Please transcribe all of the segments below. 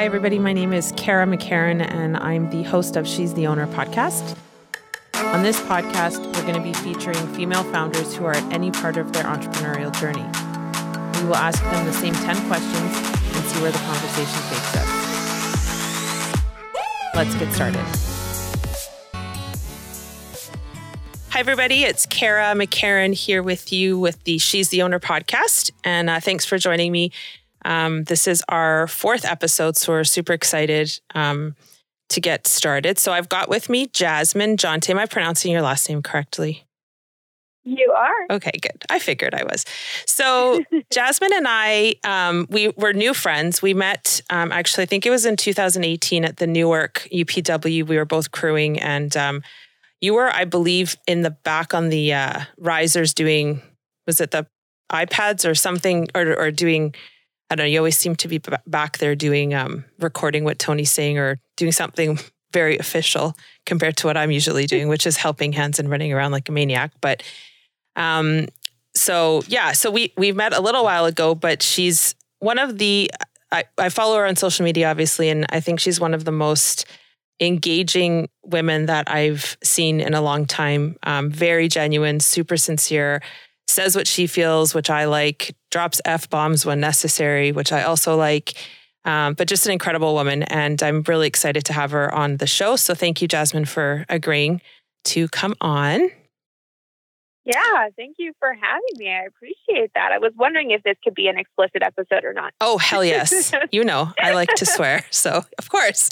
Hi, everybody. My name is Kara McCarran, and I'm the host of She's the Owner podcast. On this podcast, we're going to be featuring female founders who are at any part of their entrepreneurial journey. We will ask them the same 10 questions and see where the conversation takes us. Let's get started. Hi, everybody. It's Kara McCarran here with you with the She's the Owner podcast. And uh, thanks for joining me um, this is our fourth episode, so we're super excited um, to get started. So I've got with me Jasmine Jonte. Am I pronouncing your last name correctly? You are. Okay, good. I figured I was. So Jasmine and I, um, we were new friends. We met um, actually, I think it was in 2018 at the Newark UPW. We were both crewing, and um, you were, I believe, in the back on the uh, risers doing, was it the iPads or something, or, or doing I don't know, you always seem to be b- back there doing, um, recording what Tony's saying or doing something very official compared to what I'm usually doing, which is helping hands and running around like a maniac. But, um, so yeah, so we, we met a little while ago, but she's one of the, I, I follow her on social media, obviously, and I think she's one of the most engaging women that I've seen in a long time. Um, very genuine, super sincere, says what she feels, which I like, drops F bombs when necessary, which I also like. Um, but just an incredible woman. And I'm really excited to have her on the show. So thank you, Jasmine, for agreeing to come on. Yeah, thank you for having me. I appreciate that. I was wondering if this could be an explicit episode or not. Oh, hell yes. you know, I like to swear. So, of course.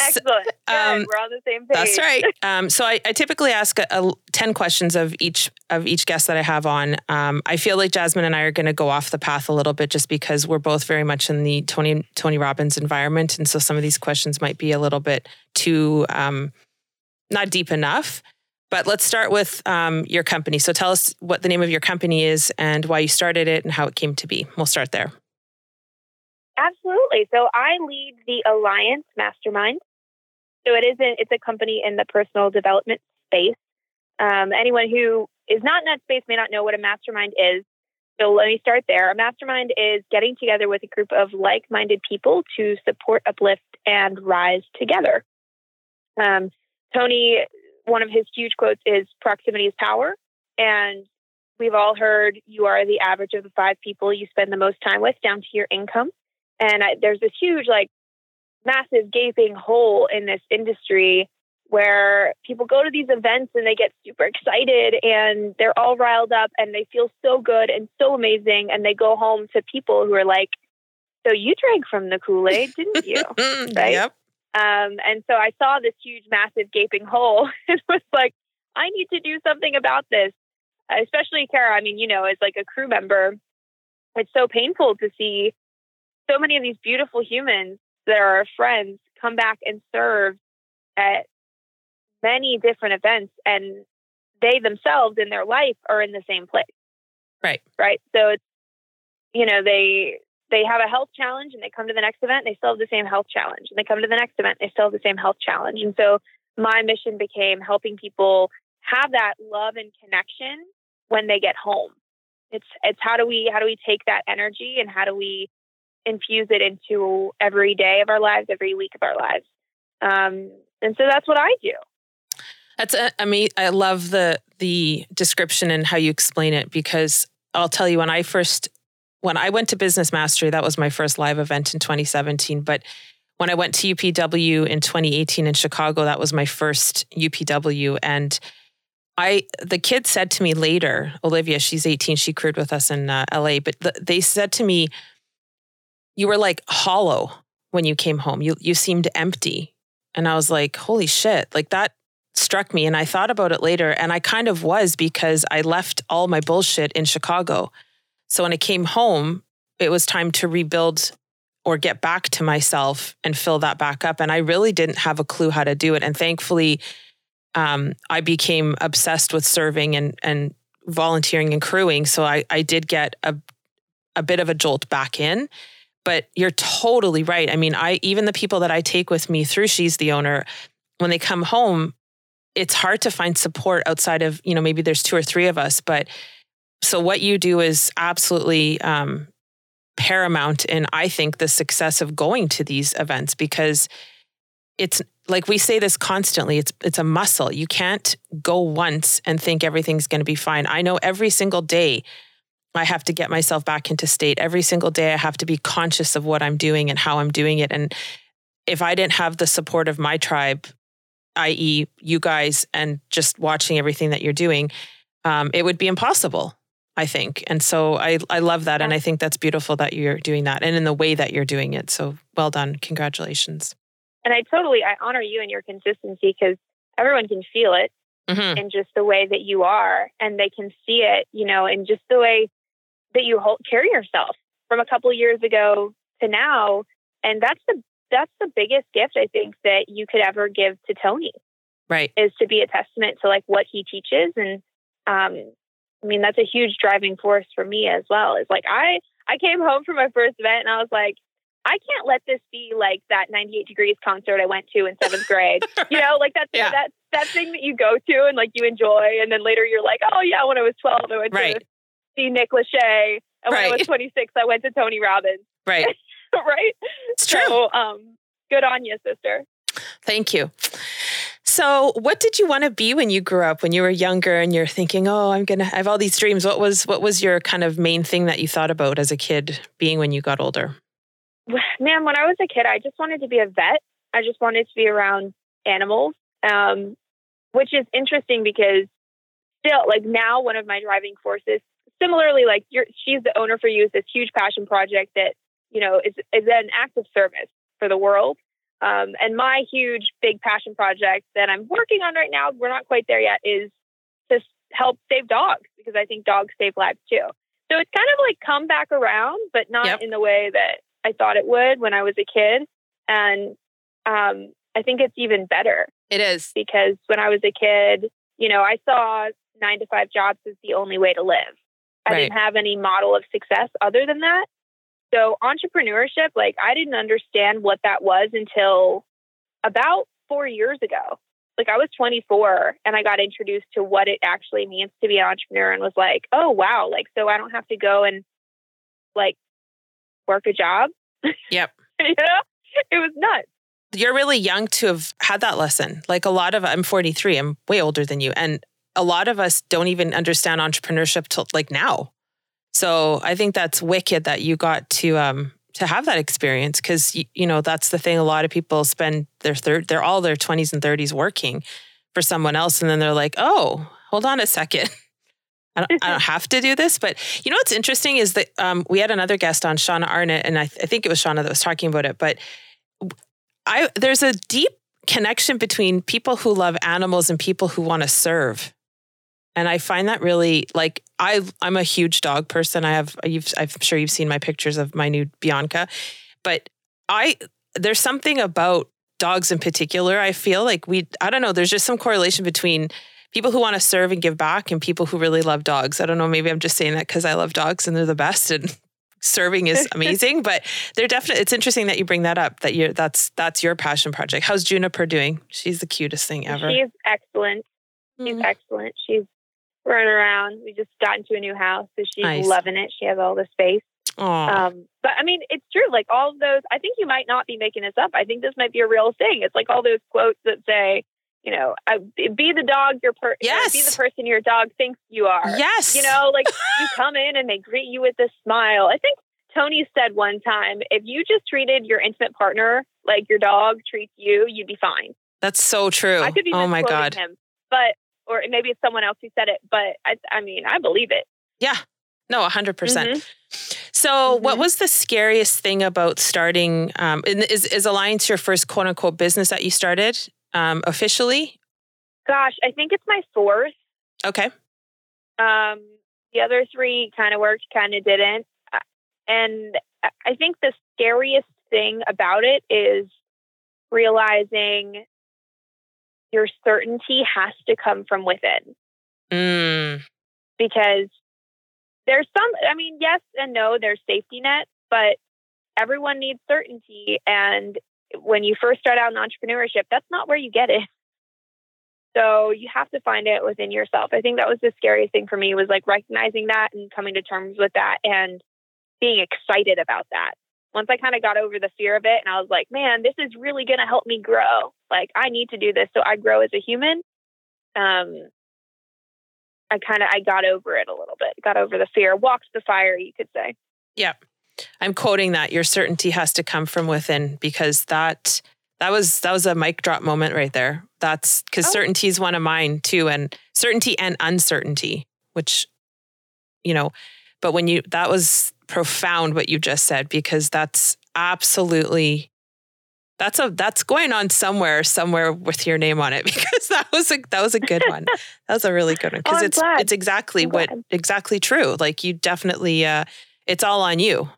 Excellent. So, um, We're on the same page. That's right. Um, so, I, I, typically ask a, a, 10 questions of each of each guest that I have on. Um, I feel like Jasmine and I are going to go off the path a little bit just because we're both very much in the Tony Tony Robbins environment. And so some of these questions might be a little bit too um, not deep enough. But let's start with um, your company. So tell us what the name of your company is and why you started it and how it came to be. We'll start there. Absolutely. So I lead the Alliance Mastermind. So it is a, it's a company in the personal development space. Um, anyone who is not in that space may not know what a mastermind is. So let me start there. A mastermind is getting together with a group of like minded people to support, uplift, and rise together. Um, Tony one of his huge quotes is proximity is power. And we've all heard you are the average of the five people you spend the most time with down to your income. And I, there's this huge, like, massive gaping hole in this industry where people go to these events and they get super excited and they're all riled up and they feel so good and so amazing. And they go home to people who are like, So you drank from the Kool Aid, didn't you? right. Yep. Um, and so I saw this huge, massive gaping hole and was like, I need to do something about this. Especially Kara, I mean, you know, as like a crew member, it's so painful to see so many of these beautiful humans that are our friends come back and serve at many different events and they themselves in their life are in the same place. Right. Right. So it's, you know, they they have a health challenge and they come to the next event, they still have the same health challenge. And they come to the next event, they still have the same health challenge. And so my mission became helping people have that love and connection when they get home. It's it's how do we how do we take that energy and how do we infuse it into every day of our lives, every week of our lives. Um, and so that's what I do. That's uh, I mean I love the the description and how you explain it because I'll tell you when I first when I went to Business Mastery, that was my first live event in 2017. But when I went to UPW in 2018 in Chicago, that was my first UPW. And I, the kid said to me later, Olivia, she's 18, she crewed with us in uh, LA, but the, they said to me, you were like hollow when you came home. You, you seemed empty. And I was like, holy shit, like that struck me. And I thought about it later. And I kind of was because I left all my bullshit in Chicago. So when I came home, it was time to rebuild or get back to myself and fill that back up. And I really didn't have a clue how to do it. And thankfully, um, I became obsessed with serving and and volunteering and crewing. So I, I did get a a bit of a jolt back in. But you're totally right. I mean, I even the people that I take with me through She's the Owner, when they come home, it's hard to find support outside of, you know, maybe there's two or three of us, but so what you do is absolutely um, paramount in I think the success of going to these events because it's like we say this constantly it's it's a muscle. You can't go once and think everything's going to be fine. I know every single day i have to get myself back into state. Every single day i have to be conscious of what i'm doing and how i'm doing it. And if i didn't have the support of my tribe i.e you guys and just watching everything that you're doing um, it would be impossible I think. And so I, I love that. And I think that's beautiful that you're doing that and in the way that you're doing it. So well done. Congratulations. And I totally, I honor you and your consistency because everyone can feel it mm-hmm. in just the way that you are and they can see it, you know, in just the way that you hold, carry yourself from a couple years ago to now. And that's the, that's the biggest gift I think that you could ever give to Tony. Right. Is to be a testament to like what he teaches and, um, I mean, that's a huge driving force for me as well. Is like I I came home from my first event and I was like, I can't let this be like that 98 degrees concert I went to in seventh grade. You know, like that's yeah. that that thing that you go to and like you enjoy, and then later you're like, oh yeah, when I was 12, I went right. to see Nick Lachey, and when. I was 26, I went to Tony Robbins. Right. right. It's true. So, um, good on you, sister. Thank you. So, what did you want to be when you grew up? When you were younger, and you're thinking, "Oh, I'm gonna have all these dreams." What was what was your kind of main thing that you thought about as a kid, being when you got older? Man, when I was a kid, I just wanted to be a vet. I just wanted to be around animals, um, which is interesting because still, like now, one of my driving forces. Similarly, like she's the owner for you. Is this huge passion project that you know is is an act of service for the world. Um, and my huge, big passion project that I'm working on right now, we're not quite there yet, is to help save dogs because I think dogs save lives too. So it's kind of like come back around, but not yep. in the way that I thought it would when I was a kid. And um, I think it's even better. It is. Because when I was a kid, you know, I saw nine to five jobs as the only way to live. I right. didn't have any model of success other than that. So entrepreneurship, like I didn't understand what that was until about four years ago. Like I was 24 and I got introduced to what it actually means to be an entrepreneur and was like, oh wow, like so I don't have to go and like work a job. Yep. you know, it was nuts. You're really young to have had that lesson. Like a lot of I'm 43. I'm way older than you, and a lot of us don't even understand entrepreneurship till like now. So I think that's wicked that you got to um, to have that experience because you, you know that's the thing. A lot of people spend their third, they're all their twenties and thirties working for someone else, and then they're like, oh, hold on a second. I don't, I don't have to do this, but you know what's interesting is that um, we had another guest on, Shauna Arnett, and I, I think it was Shauna that was talking about it. But I there's a deep connection between people who love animals and people who want to serve. And I find that really like I I'm a huge dog person. I have you've I'm sure you've seen my pictures of my new Bianca, but I there's something about dogs in particular. I feel like we I don't know. There's just some correlation between people who want to serve and give back and people who really love dogs. I don't know. Maybe I'm just saying that because I love dogs and they're the best and serving is amazing. but they're definitely. It's interesting that you bring that up. That you're that's that's your passion project. How's Juniper doing? She's the cutest thing ever. She's excellent. She's mm. excellent. She's running around. We just got into a new house, so she's nice. loving it. She has all the space. Um, but I mean, it's true. Like all of those, I think you might not be making this up. I think this might be a real thing. It's like all those quotes that say, you know, be the dog your per yes. be the person your dog thinks you are. Yes. You know, like you come in and they greet you with a smile. I think Tony said one time, if you just treated your intimate partner like your dog treats you, you'd be fine. That's so true. I could be oh my god. Him, but or maybe it's someone else who said it, but I, I mean, I believe it. Yeah. No, 100%. percent mm hmm So, mm-hmm. what was the scariest thing about starting? Um, is, is Alliance your first quote unquote business that you started um, officially? Gosh, I think it's my fourth. Okay. Um, the other three kind of worked, kind of didn't. Uh, and I think the scariest thing about it is realizing your certainty has to come from within. Mm. Because there's some, I mean, yes and no, there's safety net, but everyone needs certainty. And when you first start out in entrepreneurship, that's not where you get it. So you have to find it within yourself. I think that was the scariest thing for me was like recognizing that and coming to terms with that and being excited about that. Once I kind of got over the fear of it and I was like, man, this is really going to help me grow. Like, I need to do this so I grow as a human. Um, I kind of I got over it a little bit. Got over the fear, walked the fire, you could say. Yeah. I'm quoting that your certainty has to come from within because that that was that was a mic drop moment right there. That's because oh. certainty is one of mine too, and certainty and uncertainty, which you know, but when you that was profound what you just said because that's absolutely that's a that's going on somewhere somewhere with your name on it because that was a that was a good one. that was a really good one because oh, it's glad. it's exactly I'm what glad. exactly true. Like you definitely uh it's all on you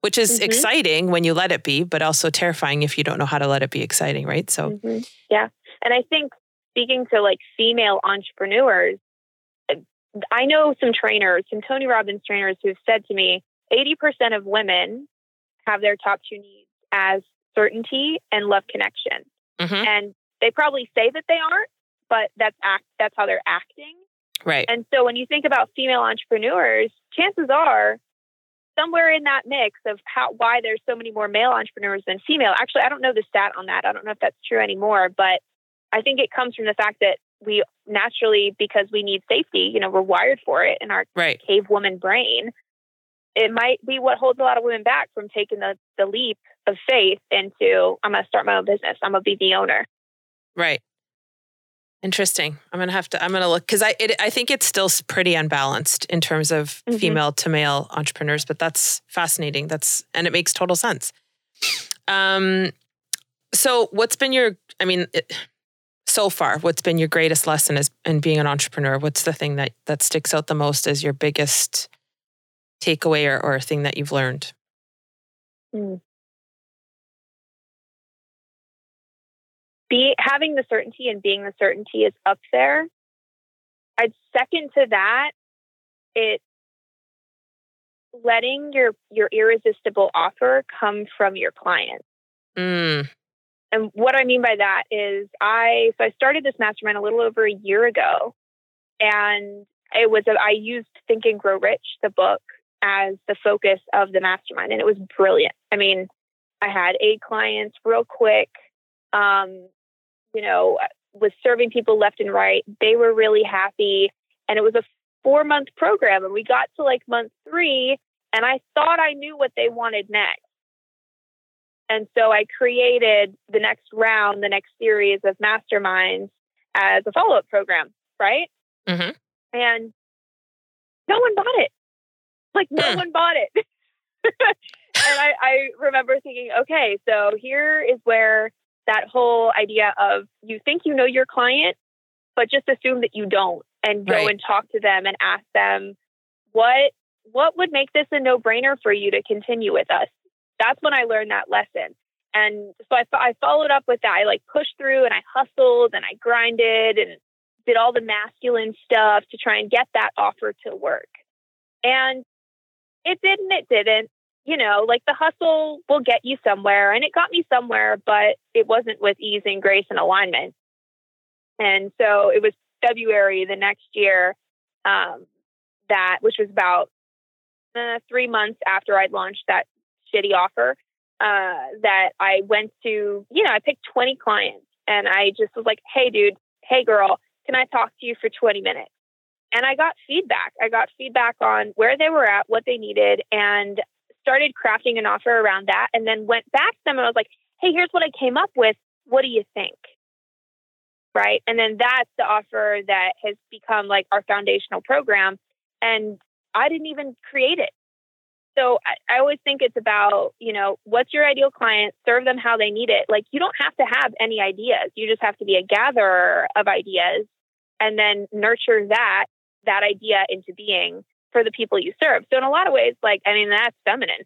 which is mm-hmm. exciting when you let it be, but also terrifying if you don't know how to let it be exciting, right? So, mm-hmm. yeah. And I think speaking to like female entrepreneurs, I know some trainers, some Tony Robbins trainers who've said to me 80% of women have their top two needs as certainty and love connection. Mm-hmm. And they probably say that they aren't, but that's act that's how they're acting. Right. And so when you think about female entrepreneurs, chances are somewhere in that mix of how why there's so many more male entrepreneurs than female. Actually, I don't know the stat on that. I don't know if that's true anymore, but I think it comes from the fact that we naturally, because we need safety, you know, we're wired for it in our right. cave woman brain. It might be what holds a lot of women back from taking the, the leap of faith into I'm going to start my own business. I'm going to be the owner. Right. Interesting. I'm gonna have to. I'm gonna look because I. It, I think it's still pretty unbalanced in terms of mm-hmm. female to male entrepreneurs, but that's fascinating. That's and it makes total sense. Um, so what's been your? I mean, it, so far, what's been your greatest lesson as in being an entrepreneur? What's the thing that that sticks out the most as your biggest takeaway or, or a thing that you've learned? Mm. be having the certainty and being the certainty is up there. I'd second to that it letting your your irresistible offer come from your client. Mm. And what I mean by that is I so I started this mastermind a little over a year ago and it was a, I used Think and Grow Rich the book as the focus of the mastermind and it was brilliant. I mean, I had eight clients real quick. Um, you know, was serving people left and right. They were really happy. And it was a four month program. And we got to like month three, and I thought I knew what they wanted next. And so I created the next round, the next series of masterminds as a follow up program, right? Mm-hmm. And no one bought it. Like, no one bought it. and I, I remember thinking, okay, so here is where that whole idea of you think you know your client, but just assume that you don't and go right. and talk to them and ask them what what would make this a no-brainer for you to continue with us. That's when I learned that lesson. And so I, I followed up with that. I like pushed through and I hustled and I grinded and did all the masculine stuff to try and get that offer to work. And it didn't, it didn't you know, like the hustle will get you somewhere. And it got me somewhere, but it wasn't with ease and grace and alignment. And so it was February the next year, um, that, which was about uh, three months after I'd launched that shitty offer, uh, that I went to, you know, I picked 20 clients and I just was like, hey, dude, hey, girl, can I talk to you for 20 minutes? And I got feedback. I got feedback on where they were at, what they needed. And started crafting an offer around that and then went back to them and I was like, hey, here's what I came up with. What do you think? Right. And then that's the offer that has become like our foundational program. And I didn't even create it. So I, I always think it's about, you know, what's your ideal client? Serve them how they need it. Like you don't have to have any ideas. You just have to be a gatherer of ideas and then nurture that that idea into being for the people you serve. So in a lot of ways, like I mean, that's feminine,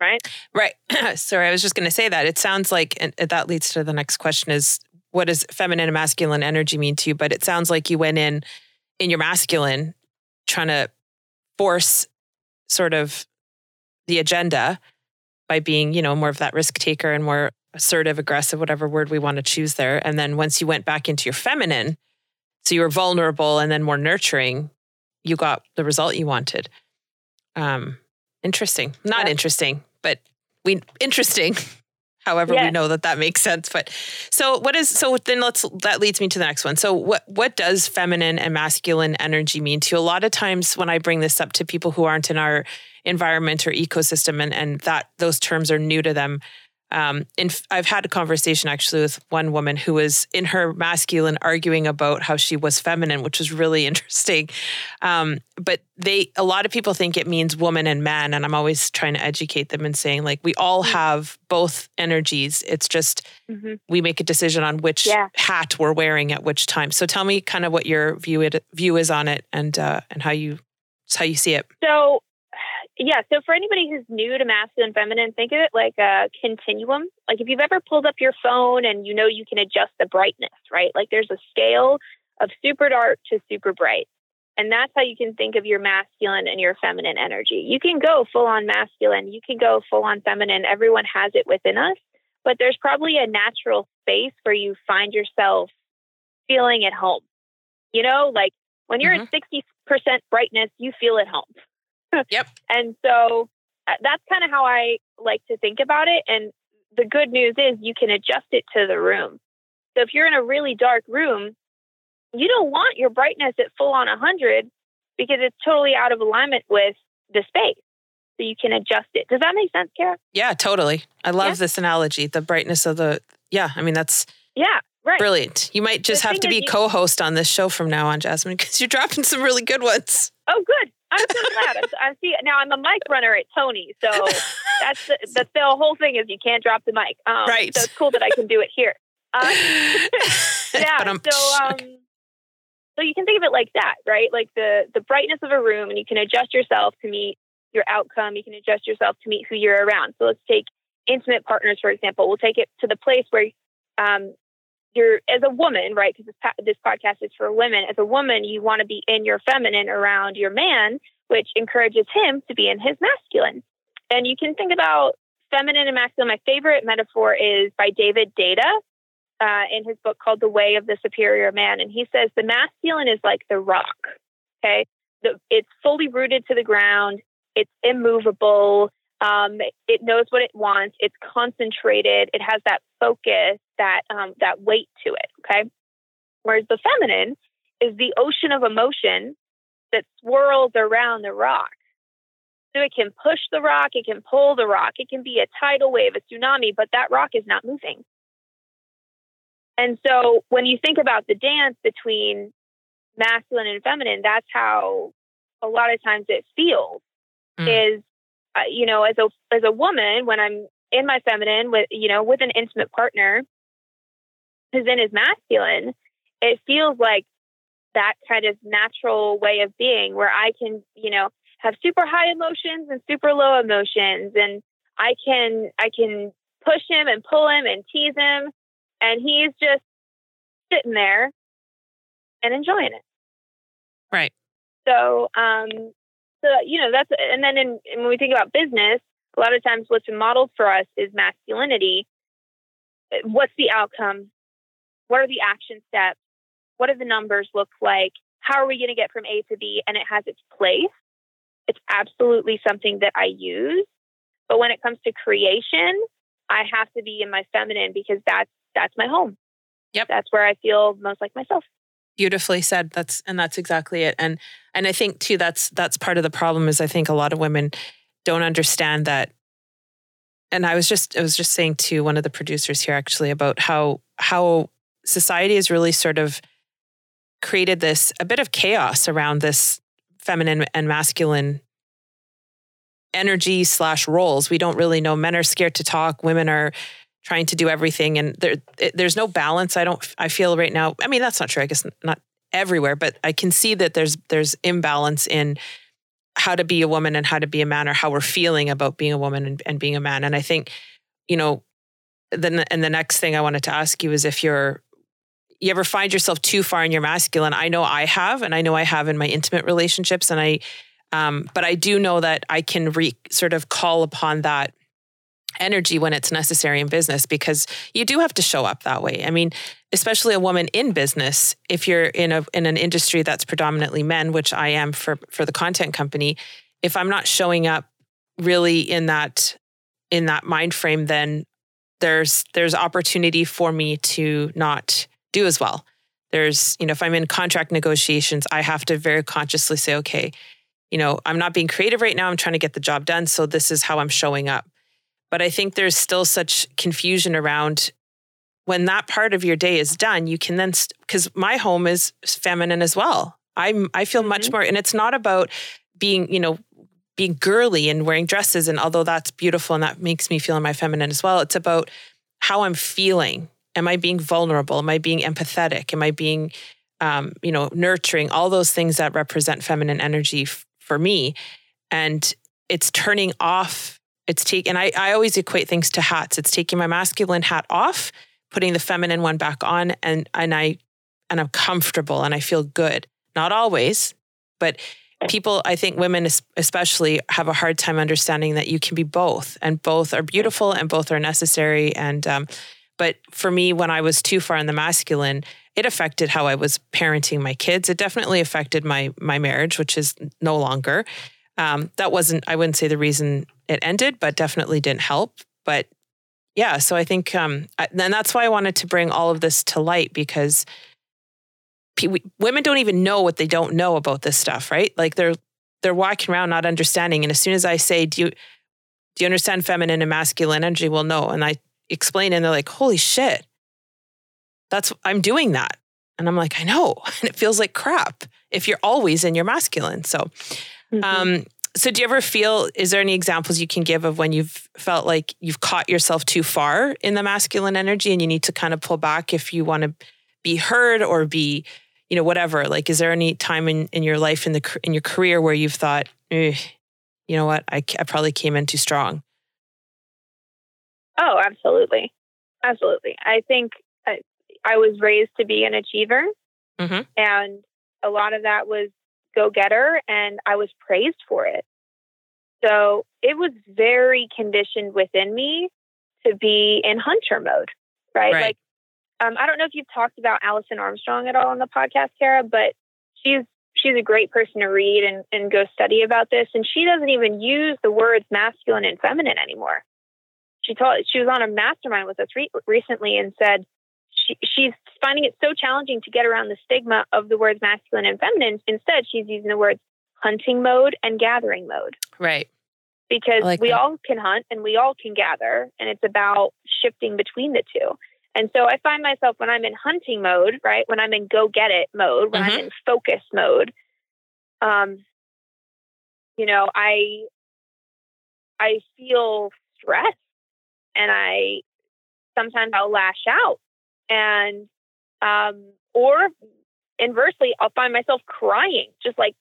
right? Right. Sorry, I was just going to say that. It sounds like, and that leads to the next question: is what does feminine and masculine energy mean to you? But it sounds like you went in in your masculine, trying to force sort of the agenda by being, you know, more of that risk taker and more assertive, aggressive, whatever word we want to choose there. And then once you went back into your feminine, so you were vulnerable and then more nurturing, you got the result you wanted. Um, Interesting. Not yeah. interesting, but we interesting. However, we know that that makes sense. But so what is so then let's that leads me to the next one. So what what does feminine and masculine energy mean to you? A lot of times when I bring this up to people who aren't in our environment or ecosystem and and that those terms are new to them, um, and I've had a conversation actually with one woman who was in her masculine arguing about how she was feminine, which was really interesting. Um, but they, a lot of people think it means woman and man, and I'm always trying to educate them and saying like we all mm-hmm. have both energies. It's just mm-hmm. we make a decision on which yeah. hat we're wearing at which time. So tell me kind of what your view it, view is on it and uh, and how you how you see it. So yeah, so for anybody who's new to masculine and feminine, think of it like a continuum. Like if you've ever pulled up your phone and you know you can adjust the brightness, right? Like there's a scale of super dark to super bright. And that's how you can think of your masculine and your feminine energy. You can go full on masculine, you can go full on feminine. Everyone has it within us, but there's probably a natural space where you find yourself feeling at home. You know, like when you're mm-hmm. at 60% brightness, you feel at home yep. And so uh, that's kind of how I like to think about it. And the good news is you can adjust it to the room. So if you're in a really dark room, you don't want your brightness at full on 100 because it's totally out of alignment with the space. So you can adjust it. Does that make sense, Kara? Yeah, totally. I love yeah. this analogy. The brightness of the, yeah, I mean, that's. Yeah, right. Brilliant. You might just the have to be you, co-host on this show from now on, Jasmine, because you're dropping some really good ones. Oh, good. I'm so glad. I'm, I'm see now. I'm a mic runner at Tony, so that's the, the, the whole thing is you can't drop the mic. Um, right. So it's cool that I can do it here. Um, yeah. so um, so you can think of it like that, right? Like the the brightness of a room, and you can adjust yourself to meet your outcome. You can adjust yourself to meet who you're around. So let's take intimate partners, for example. We'll take it to the place where um, you're as a woman, right? Because this, this podcast is for women. As a woman, you want to be in your feminine around your man, which encourages him to be in his masculine. And you can think about feminine and masculine. My favorite metaphor is by David Deida uh, in his book called The Way of the Superior Man. And he says the masculine is like the rock. Okay. The, it's fully rooted to the ground. It's immovable. Um, it knows what it wants. It's concentrated. It has that focus, that um, that weight to it. Okay. Whereas the feminine is the ocean of emotion that swirls around the rock. So it can push the rock, it can pull the rock, it can be a tidal wave, a tsunami, but that rock is not moving. And so when you think about the dance between masculine and feminine, that's how a lot of times it feels. Mm. Is uh, you know, as a as a woman, when I'm in my feminine with you know with an intimate partner who's in his masculine, it feels like that kind of natural way of being where I can you know have super high emotions and super low emotions, and I can I can push him and pull him and tease him, and he's just sitting there and enjoying it. Right. So, um, so, you know, that's, and then in, when we think about business, a lot of times what's been modeled for us is masculinity. What's the outcome? What are the action steps? What do the numbers look like? How are we going to get from A to B? And it has its place. It's absolutely something that I use. But when it comes to creation, I have to be in my feminine because that's that's my home. Yep. That's where I feel most like myself beautifully said that's and that's exactly it. And and i think too that's that's part of the problem is i think a lot of women don't understand that. And i was just i was just saying to one of the producers here actually about how how society has really sort of created this a bit of chaos around this feminine and masculine energy slash roles. We don't really know men are scared to talk women are trying to do everything and there it, there's no balance i don't i feel right now. I mean that's not true i guess not everywhere but i can see that there's there's imbalance in how to be a woman and how to be a man or how we're feeling about being a woman and, and being a man. And i think you know then and the next thing i wanted to ask you is if you're you ever find yourself too far in your masculine? I know i have and i know i have in my intimate relationships and i um, but i do know that i can re, sort of call upon that energy when it's necessary in business because you do have to show up that way. I mean, especially a woman in business, if you're in a in an industry that's predominantly men, which I am for for the content company, if I'm not showing up really in that in that mind frame, then there's there's opportunity for me to not do as well. There's, you know, if I'm in contract negotiations, I have to very consciously say, okay, you know, I'm not being creative right now. I'm trying to get the job done. So this is how I'm showing up. But I think there's still such confusion around when that part of your day is done, you can then, because st- my home is feminine as well. I'm, I feel mm-hmm. much more, and it's not about being, you know, being girly and wearing dresses. And although that's beautiful and that makes me feel in my feminine as well, it's about how I'm feeling. Am I being vulnerable? Am I being empathetic? Am I being, um, you know, nurturing? All those things that represent feminine energy f- for me. And it's turning off. It's taking, I, I always equate things to hats. It's taking my masculine hat off, putting the feminine one back on, and and I and I'm comfortable and I feel good. Not always, but people, I think women especially have a hard time understanding that you can be both, and both are beautiful and both are necessary. And um, but for me, when I was too far in the masculine, it affected how I was parenting my kids. It definitely affected my my marriage, which is no longer. Um, that wasn't, I wouldn't say the reason it ended, but definitely didn't help. But yeah, so I think, um, and that's why I wanted to bring all of this to light because women don't even know what they don't know about this stuff, right? Like they're they're walking around not understanding. And as soon as I say, "Do you do you understand feminine and masculine energy?" Well, no, and I explain, and they're like, "Holy shit, that's I'm doing that," and I'm like, "I know," and it feels like crap if you're always in your masculine. So, mm-hmm. um, so do you ever feel? Is there any examples you can give of when you've felt like you've caught yourself too far in the masculine energy, and you need to kind of pull back if you want to be heard or be you know, whatever. Like, is there any time in, in your life in the in your career where you've thought, you know what, I, I probably came in too strong? Oh, absolutely, absolutely. I think I, I was raised to be an achiever, mm-hmm. and a lot of that was go getter, and I was praised for it. So it was very conditioned within me to be in hunter mode, right? right. Like um, I don't know if you've talked about Alison Armstrong at all on the podcast, Kara, but she's she's a great person to read and, and go study about this. And she doesn't even use the words masculine and feminine anymore. She told she was on a mastermind with us re- recently and said she, she's finding it so challenging to get around the stigma of the words masculine and feminine. Instead, she's using the words hunting mode and gathering mode. Right. Because like we that. all can hunt and we all can gather, and it's about shifting between the two. And so I find myself when I'm in hunting mode, right? When I'm in go get it mode, when mm-hmm. I'm in focus mode, um, you know, I I feel stressed and I sometimes I'll lash out and um or inversely I'll find myself crying just like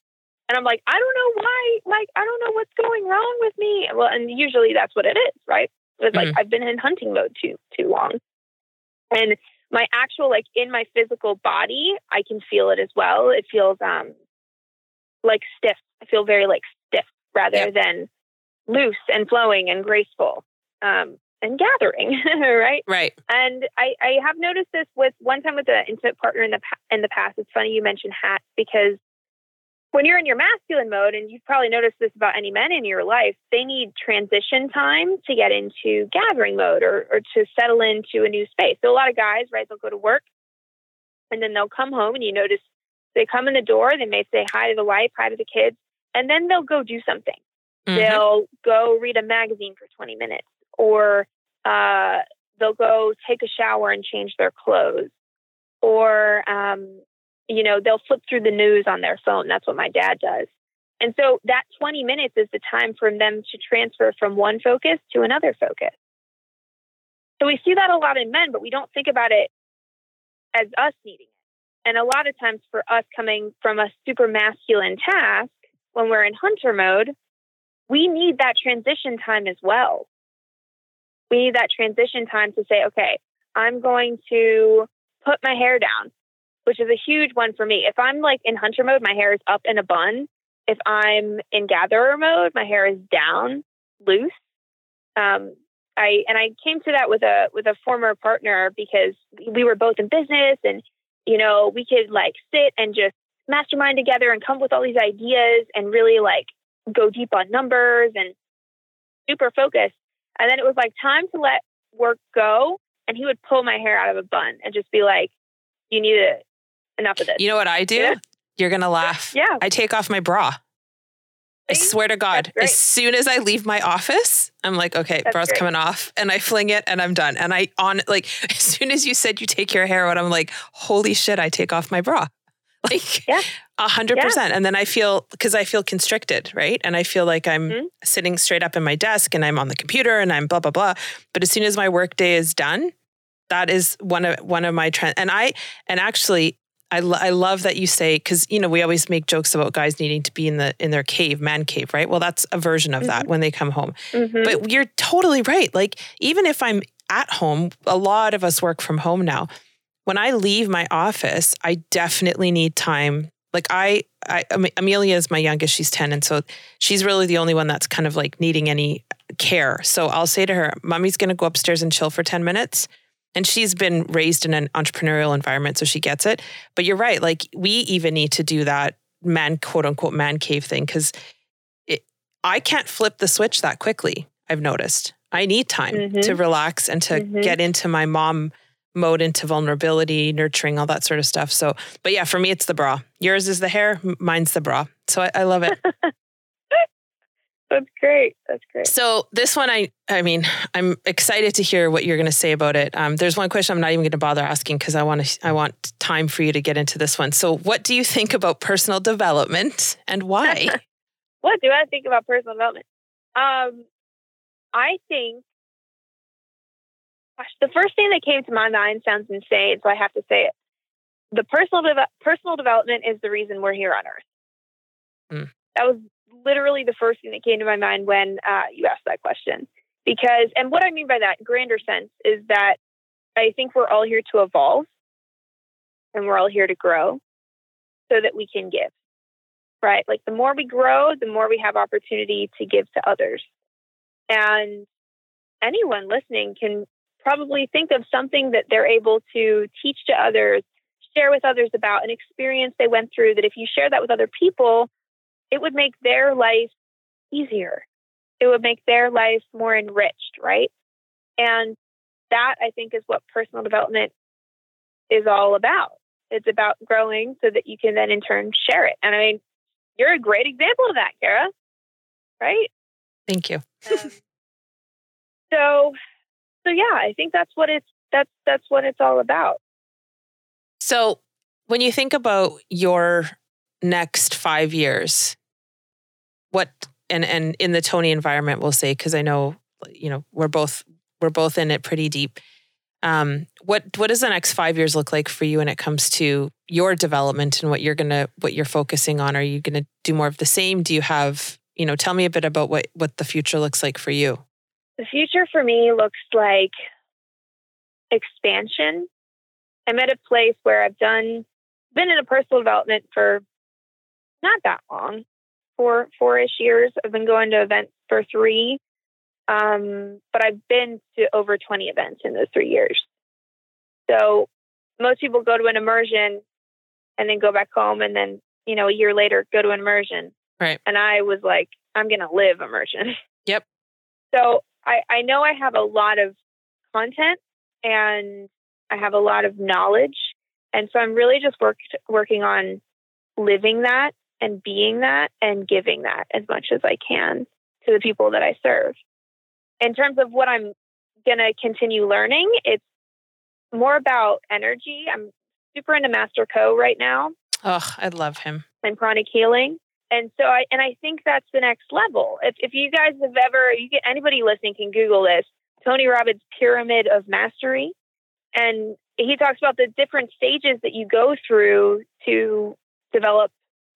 and I'm like I don't know why like I don't know what's going wrong with me well and usually that's what it is right it's mm-hmm. like I've been in hunting mode too too long and my actual, like in my physical body, I can feel it as well. It feels um like stiff. I feel very like stiff rather yep. than loose and flowing and graceful. Um, and gathering, right? Right. And I, I have noticed this with one time with an intimate partner in the in the past. It's funny you mentioned hats because when you're in your masculine mode, and you've probably noticed this about any men in your life, they need transition time to get into gathering mode or, or to settle into a new space. So a lot of guys, right, they'll go to work and then they'll come home and you notice they come in the door, they may say hi to the wife, hi to the kids, and then they'll go do something. Mm-hmm. They'll go read a magazine for 20 minutes or uh, they'll go take a shower and change their clothes or um, you know, they'll flip through the news on their phone. That's what my dad does. And so that 20 minutes is the time for them to transfer from one focus to another focus. So we see that a lot in men, but we don't think about it as us needing it. And a lot of times for us coming from a super masculine task, when we're in hunter mode, we need that transition time as well. We need that transition time to say, okay, I'm going to put my hair down which is a huge one for me. If I'm like in hunter mode, my hair is up in a bun. If I'm in gatherer mode, my hair is down, loose. Um, I and I came to that with a with a former partner because we were both in business and you know we could like sit and just mastermind together and come up with all these ideas and really like go deep on numbers and super focused. And then it was like time to let work go. And he would pull my hair out of a bun and just be like, you need to, enough of this. You know what I do? Yeah. You're going to laugh. Yeah. I take off my bra. I swear to God, as soon as I leave my office, I'm like, okay, That's bra's great. coming off, and I fling it, and I'm done. And I on like as soon as you said you take your hair out, I'm like, holy shit, I take off my bra, like a hundred percent. And then I feel because I feel constricted, right? And I feel like I'm mm-hmm. sitting straight up in my desk, and I'm on the computer, and I'm blah blah blah. But as soon as my work day is done, that is one of one of my trends. And I and actually I, lo- I love that you say because you know we always make jokes about guys needing to be in the in their cave man cave right well that's a version of mm-hmm. that when they come home mm-hmm. but you're totally right like even if i'm at home a lot of us work from home now when i leave my office i definitely need time like i i amelia is my youngest she's 10 and so she's really the only one that's kind of like needing any care so i'll say to her mommy's going to go upstairs and chill for 10 minutes and she's been raised in an entrepreneurial environment, so she gets it. But you're right. Like we even need to do that man, quote unquote, man cave thing because I can't flip the switch that quickly. I've noticed. I need time mm-hmm. to relax and to mm-hmm. get into my mom mode, into vulnerability, nurturing, all that sort of stuff. So, but yeah, for me, it's the bra. Yours is the hair, mine's the bra. So I, I love it. That's great. That's great. So this one, I, I mean, I'm excited to hear what you're going to say about it. Um, there's one question I'm not even going to bother asking because I want to, I want time for you to get into this one. So, what do you think about personal development and why? what do I think about personal development? Um, I think the first thing that came to my mind sounds insane, so I have to say it. The personal de- personal development is the reason we're here on Earth. Mm. That was literally the first thing that came to my mind when uh, you asked that question. Because, and what I mean by that grander sense is that I think we're all here to evolve and we're all here to grow so that we can give, right? Like the more we grow, the more we have opportunity to give to others. And anyone listening can probably think of something that they're able to teach to others, share with others about an experience they went through that if you share that with other people, it would make their life easier. It would make their life more enriched, right? And that I think is what personal development is all about. It's about growing so that you can then in turn share it. And I mean, you're a great example of that, Kara, right? Thank you. um, so, so yeah, I think that's what it's that's that's what it's all about. So, when you think about your next five years, what and and in the Tony environment, we'll say because I know you know we're both we're both in it pretty deep. Um, what what does the next five years look like for you when it comes to your development and what you're gonna what you're focusing on? Are you gonna do more of the same? Do you have you know? Tell me a bit about what what the future looks like for you. The future for me looks like expansion. I'm at a place where I've done been in a personal development for not that long, four four-ish years. I've been going to events for three, um, but I've been to over 20 events in those three years. So most people go to an immersion and then go back home, and then you know a year later go to an immersion. Right. And I was like, I'm going to live immersion. Yep. So I, I know I have a lot of content and I have a lot of knowledge. And so I'm really just work, working on living that and being that and giving that as much as I can to the people that I serve. In terms of what I'm going to continue learning, it's more about energy. I'm super into Master Choa right now. Oh, I love him. And pranic healing. And so I and I think that's the next level. If if you guys have ever you get anybody listening can Google this, Tony Robbins pyramid of mastery. And he talks about the different stages that you go through to develop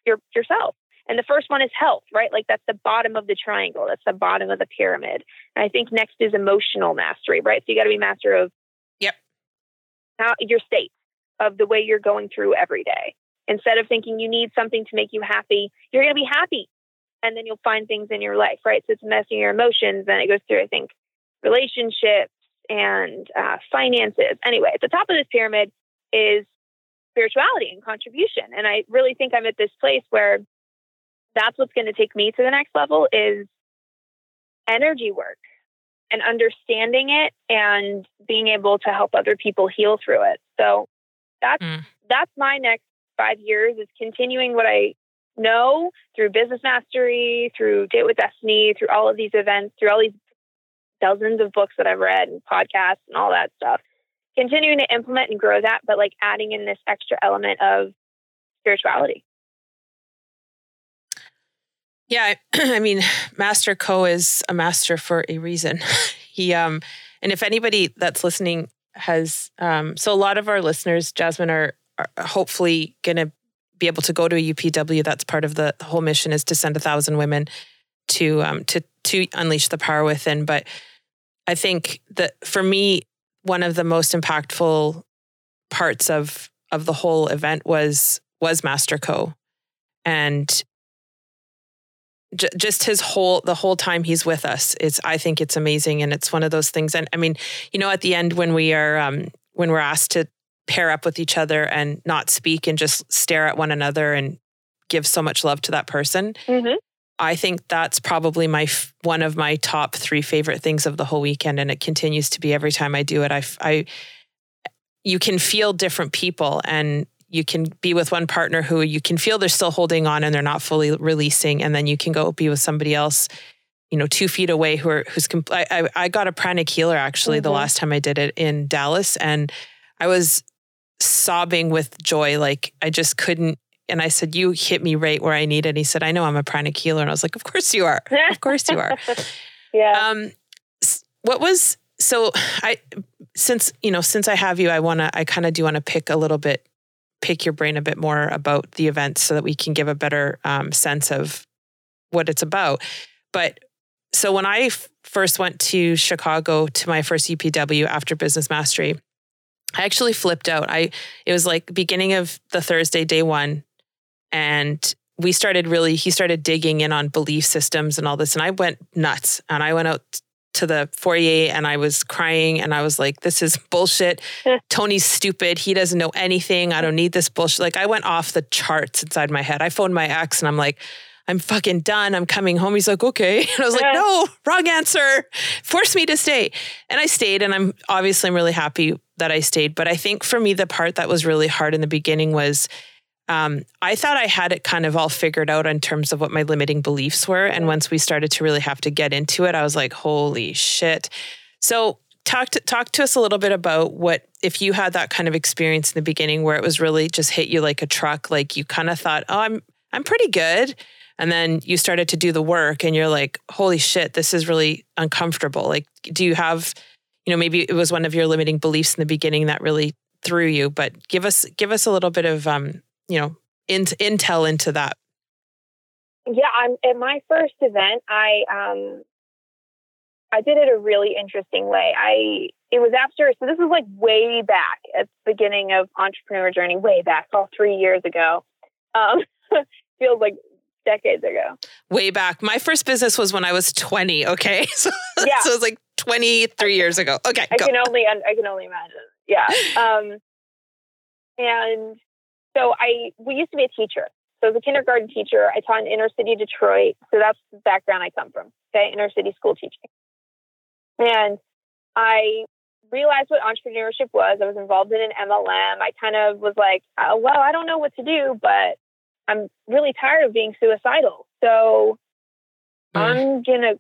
your yourself. And the first one is health, right? Like that's the bottom of the triangle. That's the bottom of the pyramid. And I think next is emotional mastery, right? So you got to be master of yep how your state of the way you're going through every day. Instead of thinking you need something to make you happy, you're going to be happy, and then you'll find things in your life, right? So it's messing your emotions. Then it goes through, I think, relationships and uh, finances. Anyway, at the top of this pyramid is spirituality and contribution. And I really think I'm at this place where that's what's going to take me to the next level is energy work and understanding it and being able to help other people heal through it. So that's mm. that's my next five years is continuing what I know through business mastery, through Date with Destiny, through all of these events, through all these dozens of books that I've read and podcasts and all that stuff. Continuing to implement and grow that, but like adding in this extra element of spirituality. Yeah, I mean, Master Choa is a master for a reason. he um and if anybody that's listening has um so a lot of our listeners, Jasmine, are, are hopefully going to be able to go to a UPW. That's part of the, whole mission is to send a thousand women to um to to unleash the power within. But I think that for me, one of the most impactful parts of of the whole event was was Master Choa. And j- just his whole the whole time he's with us it's i think it's amazing and it's one of those things and i mean you know at the end when we are um, when we're asked to pair up with each other and not speak and just stare at one another and give so much love to that person mm-hmm. i think that's probably my one of my top three favorite things of the whole weekend and it continues to be every time i do it i i you can feel different people and you can be with one partner who you can feel they're still holding on and they're not fully releasing and then you can go be with somebody else you know two feet away who are who's compl- I, I got a pranic healer actually mm-hmm. the last time i did it in dallas and i was sobbing with joy like i just couldn't and i said you hit me right where i need it and he said i know i'm a pranic healer and i was like of course you are. Of course you are. Yeah. Um what was so i since you know since i have you i want to i kind of do want to pick a little bit pick your brain a bit more about the event so that we can give a better um, sense of what it's about. But so when I f- first went to Chicago to my first UPW after Business Mastery, I actually flipped out. I it was like beginning of the Thursday, day one, and we started really. He started digging in on belief systems and all this, and I went nuts. And I went out to the foyer and I was crying and I was like, this is bullshit. Eh. Tony's stupid. He doesn't know anything. I don't need this bullshit. Like I went off the charts inside my head. I phoned my ex and I'm like, I'm fucking done. I'm coming home. He's like, okay. And I was like, eh. no, wrong answer. Force me to stay. And I stayed. And I'm obviously I'm really happy that I stayed. But I think for me, the part that was really hard in the beginning was um, I thought I had it kind of all figured out in terms of what my limiting beliefs were. And once we started to really have to get into it, I was like, holy shit. So talk to, talk to us a little bit about what if you had that kind of experience in the beginning where it was really just hit you like a truck, like you kind of thought, oh, I'm I'm pretty good. And then you started to do the work and you're like, holy shit, this is really uncomfortable. Like, do you have, you know, maybe it was one of your limiting beliefs in the beginning that really threw you, but give us give us a little bit of um, you know, in, intel into that? Yeah, I'm at my first event. I um, I did it a really interesting way. I it was after so this is like way back at the beginning of entrepreneur journey, way back, all three years ago. Um, feels like decades ago. Way back. My first business was when I was 20, okay? So, yeah. so it was like 23 years ago. Okay. I go. can only I can only imagine. Yeah. Um and so I we used to be a teacher. So as a kindergarten teacher, I taught in inner city Detroit. So that's the background I come from. Okay, inner city school teaching. And I realized what entrepreneurship was. I was involved in an MLM. I kind of was like, oh, well, I don't know what to do, but I'm really tired of being suicidal. So mm. I'm gonna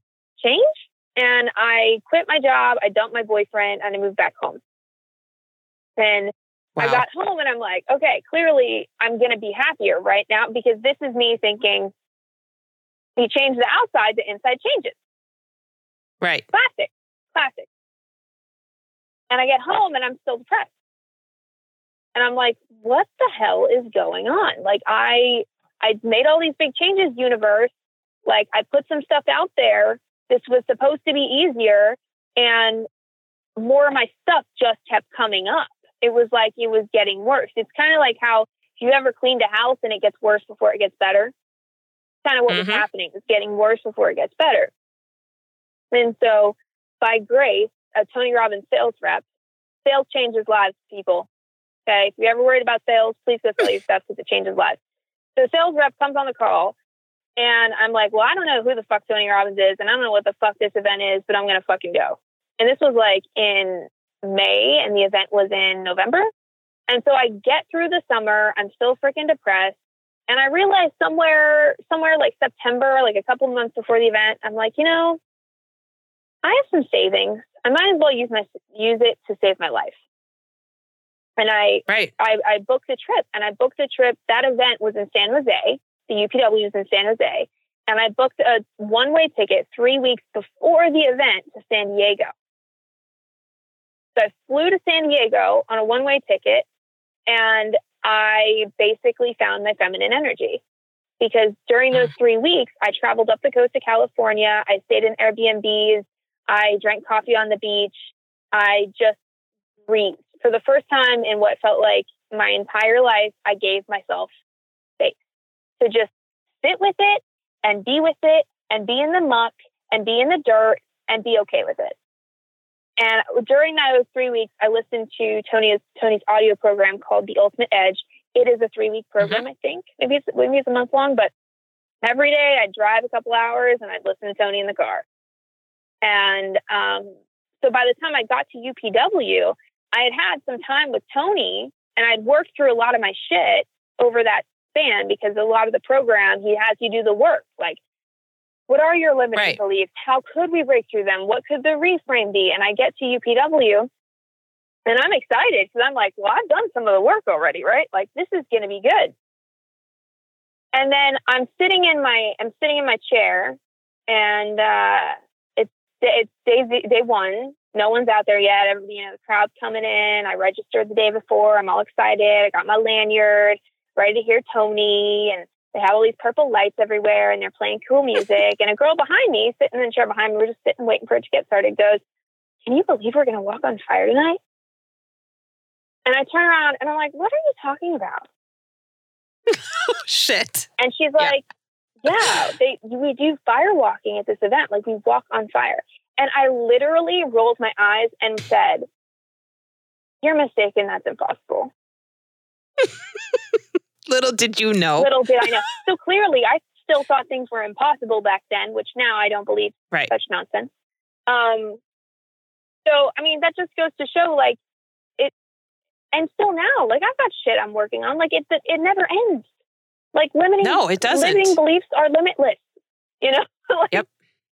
change. And I quit my job. I dumped my boyfriend and I moved back home. And Wow. I got home and I'm like, okay, clearly I'm going to be happier right now because this is me thinking you change the outside, the inside changes. Right. Classic. Classic. And I get home and I'm still depressed. And I'm like, what the hell is going on? Like I I made all these big changes, universe. Like I put some stuff out there. This was supposed to be easier and more of my stuff just kept coming up it was like it was getting worse. It's kind of like how if you ever cleaned a house and it gets worse before it gets better, kind of what mm-hmm. was happening. It's getting worse before it gets better. And so, by grace, a Tony Robbins sales rep, sales changes lives, people. Okay, if you're ever worried about sales, please just believe that's because it changes lives. So, the sales rep comes on the call And I'm like, well, I don't know who the fuck Tony Robbins is, and I don't know what the fuck this event is, but I'm gonna fucking go. And this was like in May, and the event was in November. And so I get through the summer. I'm still freaking depressed. And I realized somewhere, somewhere like September, like a couple months before the event, I'm like, you know, I have some savings. I might as well use my use it to save my life. And I, right. I, I booked a trip, and I booked a trip. That event was in San Jose. The UPW was in San Jose, and I booked a one-way ticket three weeks before the event to San Diego. So I flew to San Diego on a one-way ticket, and I basically found my feminine energy because during those hmm. three weeks, I traveled up the coast of California. I stayed in Airbnbs. I drank coffee on the beach. I just breathed. For the first time in what felt like my entire life, I gave myself to just sit with it and be with it and be in the muck and be in the dirt and be okay with it. And during those three weeks, I listened to Tony's Tony's audio program called The Ultimate Edge. It is a three week program, mm-hmm. I think. Maybe it's maybe it's a month long, but every day I'd drive a couple hours and I'd listen to Tony in the car. And um, so by the time I got to UPW, I had had some time with Tony and I'd worked through a lot of my shit over that span because a lot of the program he has you do the work like what are your limiting right. beliefs? How could we break through them? What could the reframe be? And I get to UPW and I'm excited because I'm like, well, I've done some of the work already, right? Like this is going to be good. And then I'm sitting in my I'm sitting in my chair, and uh, it's it's day day one. No one's out there yet. Everybody, you know, the crowd's coming in. I registered the day before. I'm all excited. I got my lanyard, ready to hear Tony, and they have all these purple lights everywhere and they're playing cool music. and a girl behind me, sitting in the chair behind me, we're just sitting waiting for it to get started, goes, Can you believe we're going to walk on fire tonight? And I turn around and I'm like, What are you talking about? Oh, shit. And she's like, Yeah, they, we do fire walking at this event. Like we walk on fire. And I literally rolled my eyes and said, You're mistaken. That's impossible. Did you know. Little did I know. So clearly, I still thought things were impossible back then, which now I don't believe right. such nonsense. Um, so, I mean, that just goes to show, like, it, and still now, like, I've got shit I'm working on. Like, it, it never ends. Like, limiting, no, it doesn't. Limiting beliefs are limitless, you know? like, yep.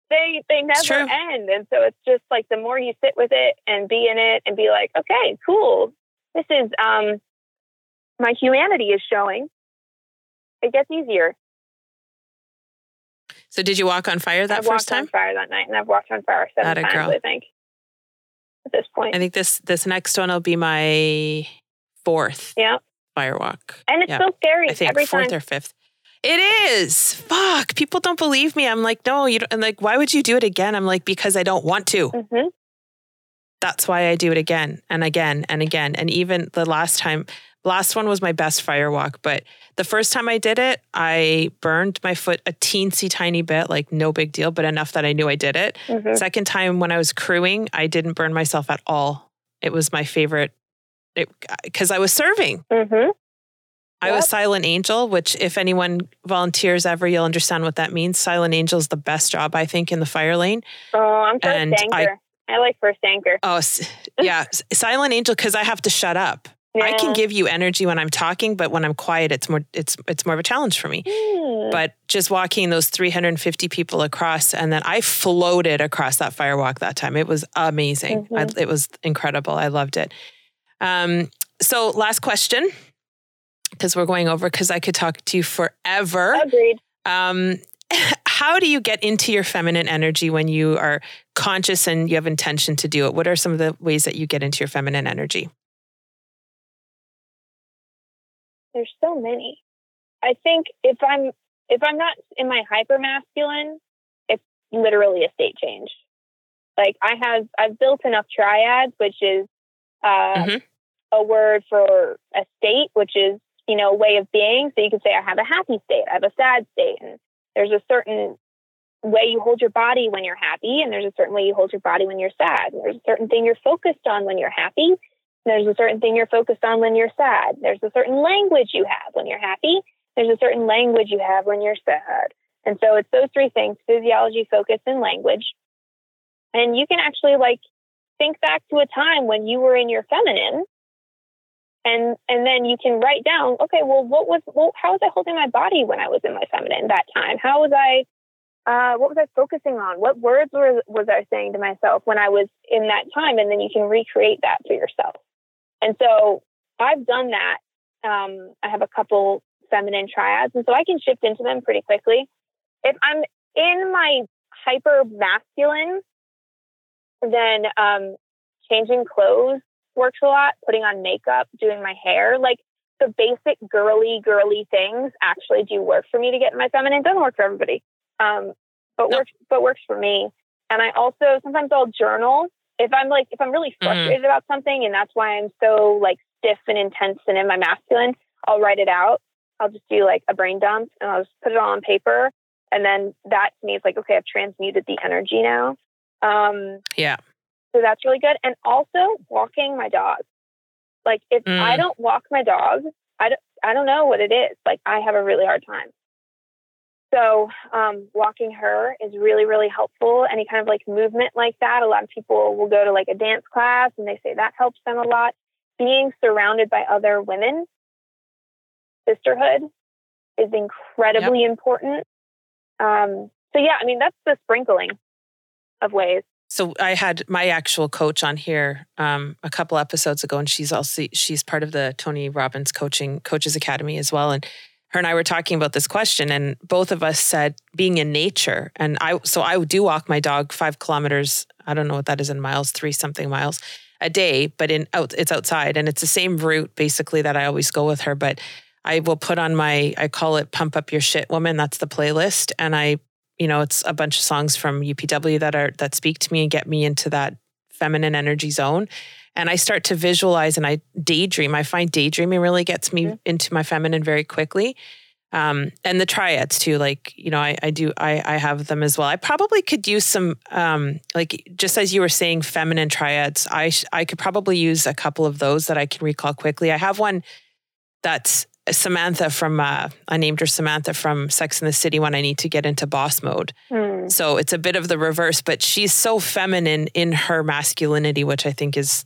They, they never end. And so it's just like the more you sit with it and be in it and be like, okay, cool. This is, um, my humanity is showing, it gets easier. So did you walk on fire that I first time? I walked on fire that night, and I've walked on fire seven times. Girl. I think at this point. I think this this next one will be my fourth. Yeah. Fire walk, And it's so scary. I think every fourth time. or fifth. It is. Fuck. People don't believe me. I'm like, no, you don't. And like, why would you do it again? I'm like, because I don't want to. Mm-hmm. That's why I do it again and again and again. And even the last time, Last one was my best fire walk, but the first time I did it, I burned my foot a teensy tiny bit, like no big deal, but enough that I knew I did it. Mm-hmm. Second time when I was crewing, I didn't burn myself at all. It was my favorite because I was serving. Mm-hmm. I yep. was Silent Angel, which, if anyone volunteers ever, you'll understand what that means. Silent Angel is the best job, I think, in the fire lane. Oh, I'm first and anchor. I, I like first anchor. Oh, yeah. Silent Angel, because I have to shut up. Yeah. I can give you energy when I'm talking, but when I'm quiet, it's more it's it's more of a challenge for me. Mm. But just walking those 350 people across, and then I floated across that firewalk that time. It was amazing. Mm-hmm. I, it was incredible. I loved it. Um, so last question, because we're going over, because I could talk to you forever. Agreed. Um, how do you get into your feminine energy when you are conscious and you have intention to do it? What are some of the ways that you get into your feminine energy? There's so many. I think if I'm if I'm not in my hyper masculine, it's literally a state change. Like I have I've built enough triads, which is uh, mm-hmm. a word for a state, which is you know a way of being. So you can say I have a happy state, I have a sad state, and there's a certain way you hold your body when you're happy, and there's a certain way you hold your body when you're sad. And there's a certain thing you're focused on when you're happy, there's a certain thing you're focused on when you're sad. There's a certain language you have when you're happy. There's a certain language you have when you're sad. And so it's those three things physiology, focus, and language. And you can actually like think back to a time when you were in your feminine and and then you can write down okay well what was well, how was i holding my body when i was in my feminine that time how was i uh, what was i focusing on what words were, was i saying to myself when i was in that time and then you can recreate that for yourself and so i've done that um, i have a couple feminine triads and so i can shift into them pretty quickly if i'm in my hyper masculine then um, changing clothes works a lot, putting on makeup, doing my hair. Like the basic girly, girly things actually do work for me to get in my feminine. Doesn't work for everybody. Um, but works but works for me. And I also sometimes I'll journal. If I'm like if I'm really mm-hmm. frustrated mm. about something and that's why I'm so like stiff and intense and in my masculine, I'll write it out. I'll just do like a brain dump and I'll just put it all on paper. And then that to me is like, okay, I've transmuted the energy now. Um, yeah. So that's really good. And also walking my dog. Like if mm. I don't walk my dog, I don't, I don't know what it is. Like I have a really hard time. So um, walking her is really, really helpful. Any kind of like movement like that. A lot of people will go to like a dance class and they say that helps them a lot. Being surrounded by other women, sisterhood is incredibly yep. important. Um, so yeah, I mean that's the sprinkling of ways so I had my actual coach on here um, a couple episodes ago, and she's also she's part of the Tony Robbins Coaching Coaches Academy as well. And her and I were talking about this question, and both of us said being in nature. And I so I do walk my dog five kilometers. I don't know what that is in miles, three something miles a day, but in out it's outside, and it's the same route basically that I always go with her. But I will put on my I call it "Pump Up Your Shit Woman." That's the playlist, and I you know, it's a bunch of songs from UPW that are that speak to me and get me into that feminine energy zone. And I start to visualize and I daydream. I find daydreaming really gets me mm-hmm. into my feminine very quickly. Um, and the triads too, like, you know, I, I do, I, I have them as well. I probably could use some, um, like, just as you were saying, feminine triads, I, I could probably use a couple of those that I can recall quickly. I have one that's Samantha from uh, I named her Samantha from Sex in the City when I need to get into boss mode. Mm. So it's a bit of the reverse, but she's so feminine in her masculinity, which I think is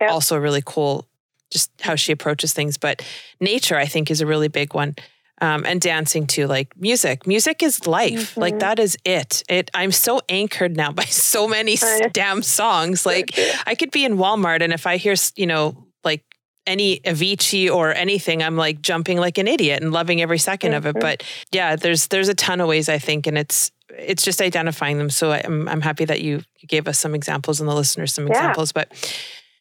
yep. also really cool. Just how she approaches things, but nature I think is a really big one. Um, and dancing too, like music. Music is life. Mm-hmm. Like that is it. It. I'm so anchored now by so many damn songs. Like I could be in Walmart, and if I hear, you know, like any Avicii or anything, I'm like jumping like an idiot and loving every 2nd mm-hmm. of it. But yeah, there's there's a ton of ways I think, and it's it's just identifying them. So I'm I'm happy that you gave us some examples and the listeners some yeah. examples. But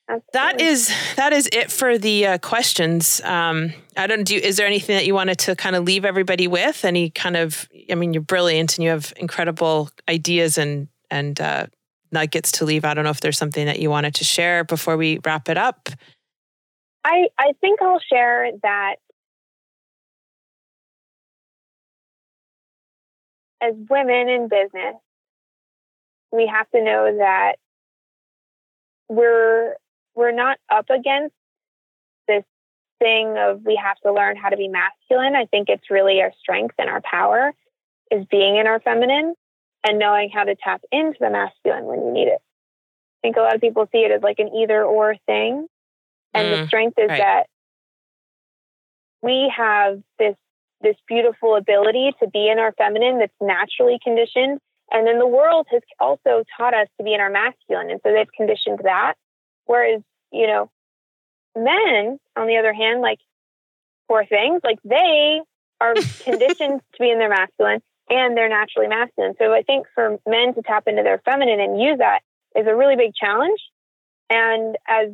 Absolutely. that is that is it for the uh, questions. Um, I don't do. Is there anything that you wanted to kind of leave everybody with? Any kind of? I mean, you're brilliant and you have incredible ideas and and uh, nuggets to leave. I don't know if there's something that you wanted to share before we wrap it up. I, I think I'll share that as women in business, we have to know that we're we're not up against this thing of we have to learn how to be masculine. I think it's really our strength and our power is being in our feminine and knowing how to tap into the masculine when you need it. I think a lot of people see it as like an either or thing. And mm, the strength is right. that we have this this beautiful ability to be in our feminine that's naturally conditioned. And then the world has also taught us to be in our masculine. And so they've conditioned that. Whereas, you know, men, on the other hand, like poor things, like they are conditioned to be in their masculine and they're naturally masculine. So I think for men to tap into their feminine and use that is a really big challenge. And as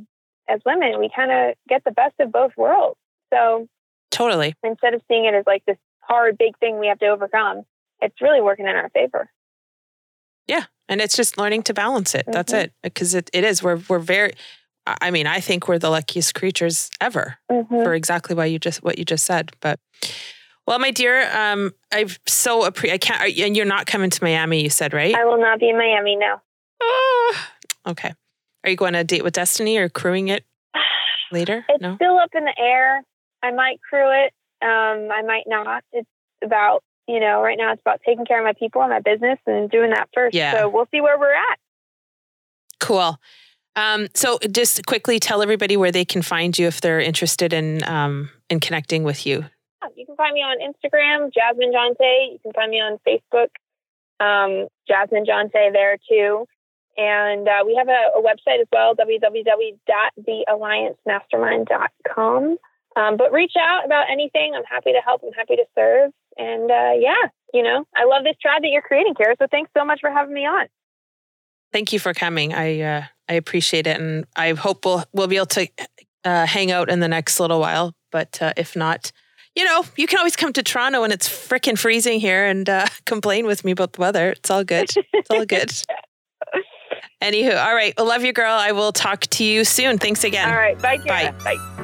as women, we kind of get the best of both worlds. So totally. Instead of seeing it as like this hard, big thing we have to overcome, it's really working in our favor. Yeah. And it's just learning to balance it. Mm-hmm. That's it. Because it, it is. We're, we're very, I mean, I think we're the luckiest creatures ever mm-hmm. for exactly why you just, what you just said. But, well, my dear, um, I've so appreciate. I can't. And you're not coming to Miami. You said right? I will not be in Miami now. Oh, okay. Are you going to date with Destiny or crewing it later? It's no? still up in the air. I might crew it. Um, I might not. It's about you know, right now it's about taking care of my people and my business and doing that first. Yeah. So we'll see where we're at. Cool. Um, so just quickly tell everybody where they can find you if they're interested in um, in connecting with you. You can find me on Instagram, Jasmine Jonte. You can find me on Facebook, um, Jasmine Jonte there too. And uh, we have a, a, website as well, www.thealliancemastermind.com. Um, but reach out about anything. I'm happy to help. I'm happy to serve. And uh, yeah, you know, I love this tribe that you're creating, Kara. So thanks so much for having me on. Thank you for coming. I uh, I appreciate it, and I hope we'll we'll be able to uh, hang out in the next little while. But uh, if not, you know, you can always come to Toronto when it's freaking freezing here and uh, complain with me about the weather. It's all good. It's all good. Anywho, all right. I love you, girl. I will talk to you soon. Thanks again. All right. Bye. Kara. Bye. Bye.